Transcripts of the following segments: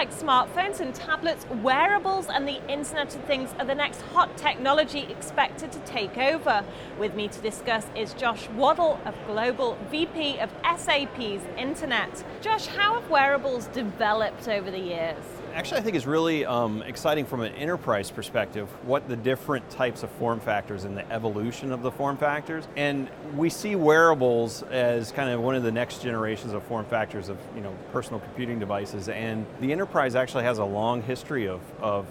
like smartphones and tablets, wearables, and the Internet of Things are the next hot technology expected to take over. With me to discuss is Josh Waddell of Global VP of SAP's Internet. Josh, how have wearables developed over the years? Actually, I think it's really um, exciting from an enterprise perspective what the different types of form factors and the evolution of the form factors. And we see wearables as kind of one of the next generations of form factors of you know personal computing devices. And the enterprise actually has a long history of, of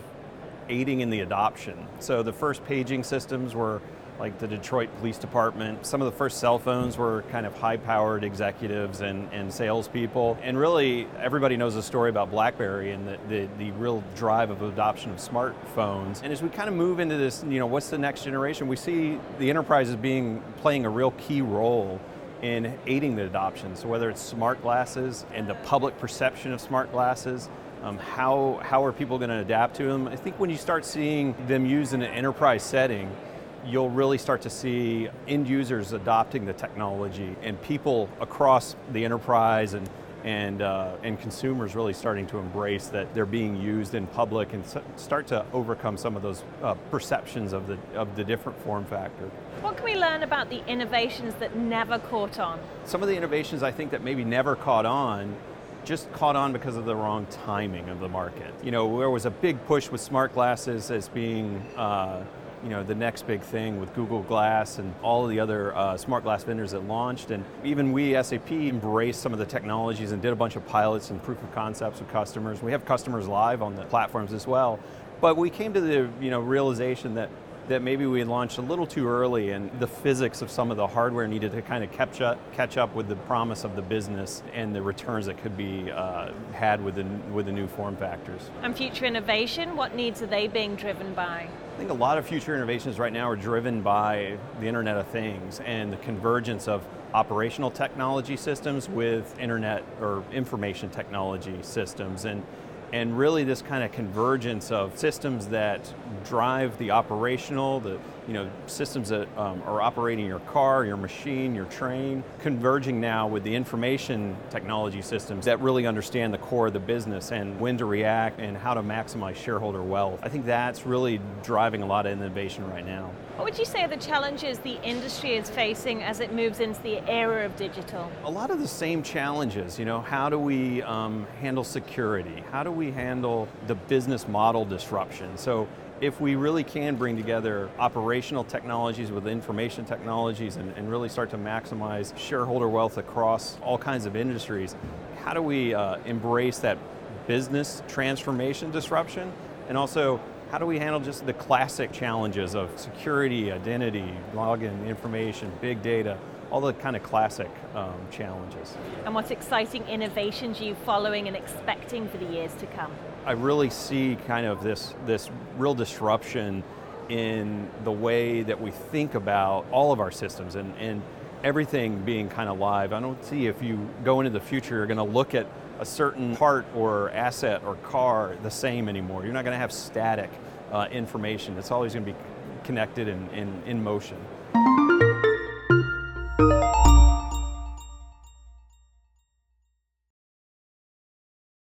aiding in the adoption. So the first paging systems were like the Detroit Police Department. Some of the first cell phones were kind of high powered executives and, and salespeople. And really, everybody knows the story about Blackberry and the, the, the, real drive of adoption of smartphones. And as we kind of move into this, you know, what's the next generation, we see the enterprise as being playing a real key role in aiding the adoption. So whether it's smart glasses and the public perception of smart glasses, um, how, how are people going to adapt to them? I think when you start seeing them used in an enterprise setting, you'll really start to see end users adopting the technology and people across the enterprise and and, uh, and consumers really starting to embrace that they're being used in public and start to overcome some of those uh, perceptions of the, of the different form factor. What can we learn about the innovations that never caught on? Some of the innovations I think that maybe never caught on just caught on because of the wrong timing of the market. You know, there was a big push with smart glasses as being uh, you know, the next big thing with Google Glass and all of the other uh, smart glass vendors that launched. And even we, SAP, embraced some of the technologies and did a bunch of pilots and proof of concepts with customers. We have customers live on the platforms as well. But we came to the you know, realization that that maybe we launched a little too early and the physics of some of the hardware needed to kind of catch up, catch up with the promise of the business and the returns that could be uh, had with the, with the new form factors. And future innovation, what needs are they being driven by? I think a lot of future innovations right now are driven by the Internet of Things and the convergence of operational technology systems with internet or information technology systems. And and really this kind of convergence of systems that drive the operational, the you know systems that um, are operating your car, your machine, your train, converging now with the information technology systems that really understand the core of the business and when to react and how to maximize shareholder wealth. I think that's really driving a lot of innovation right now. What would you say are the challenges the industry is facing as it moves into the era of digital? A lot of the same challenges. You know, how do we um, handle security? How do we handle the business model disruption? So if we really can bring together operational technologies with information technologies and, and really start to maximize shareholder wealth across all kinds of industries, how do we uh, embrace that business transformation disruption and also how do we handle just the classic challenges of security, identity, login information, big data, all the kind of classic um, challenges. And what exciting innovations are you following and expecting for the years to come? I really see kind of this, this real disruption in the way that we think about all of our systems and, and everything being kind of live. I don't see if you go into the future, you're going to look at a certain part or asset or car the same anymore. You're not going to have static uh, information. It's always going to be connected and in, in motion.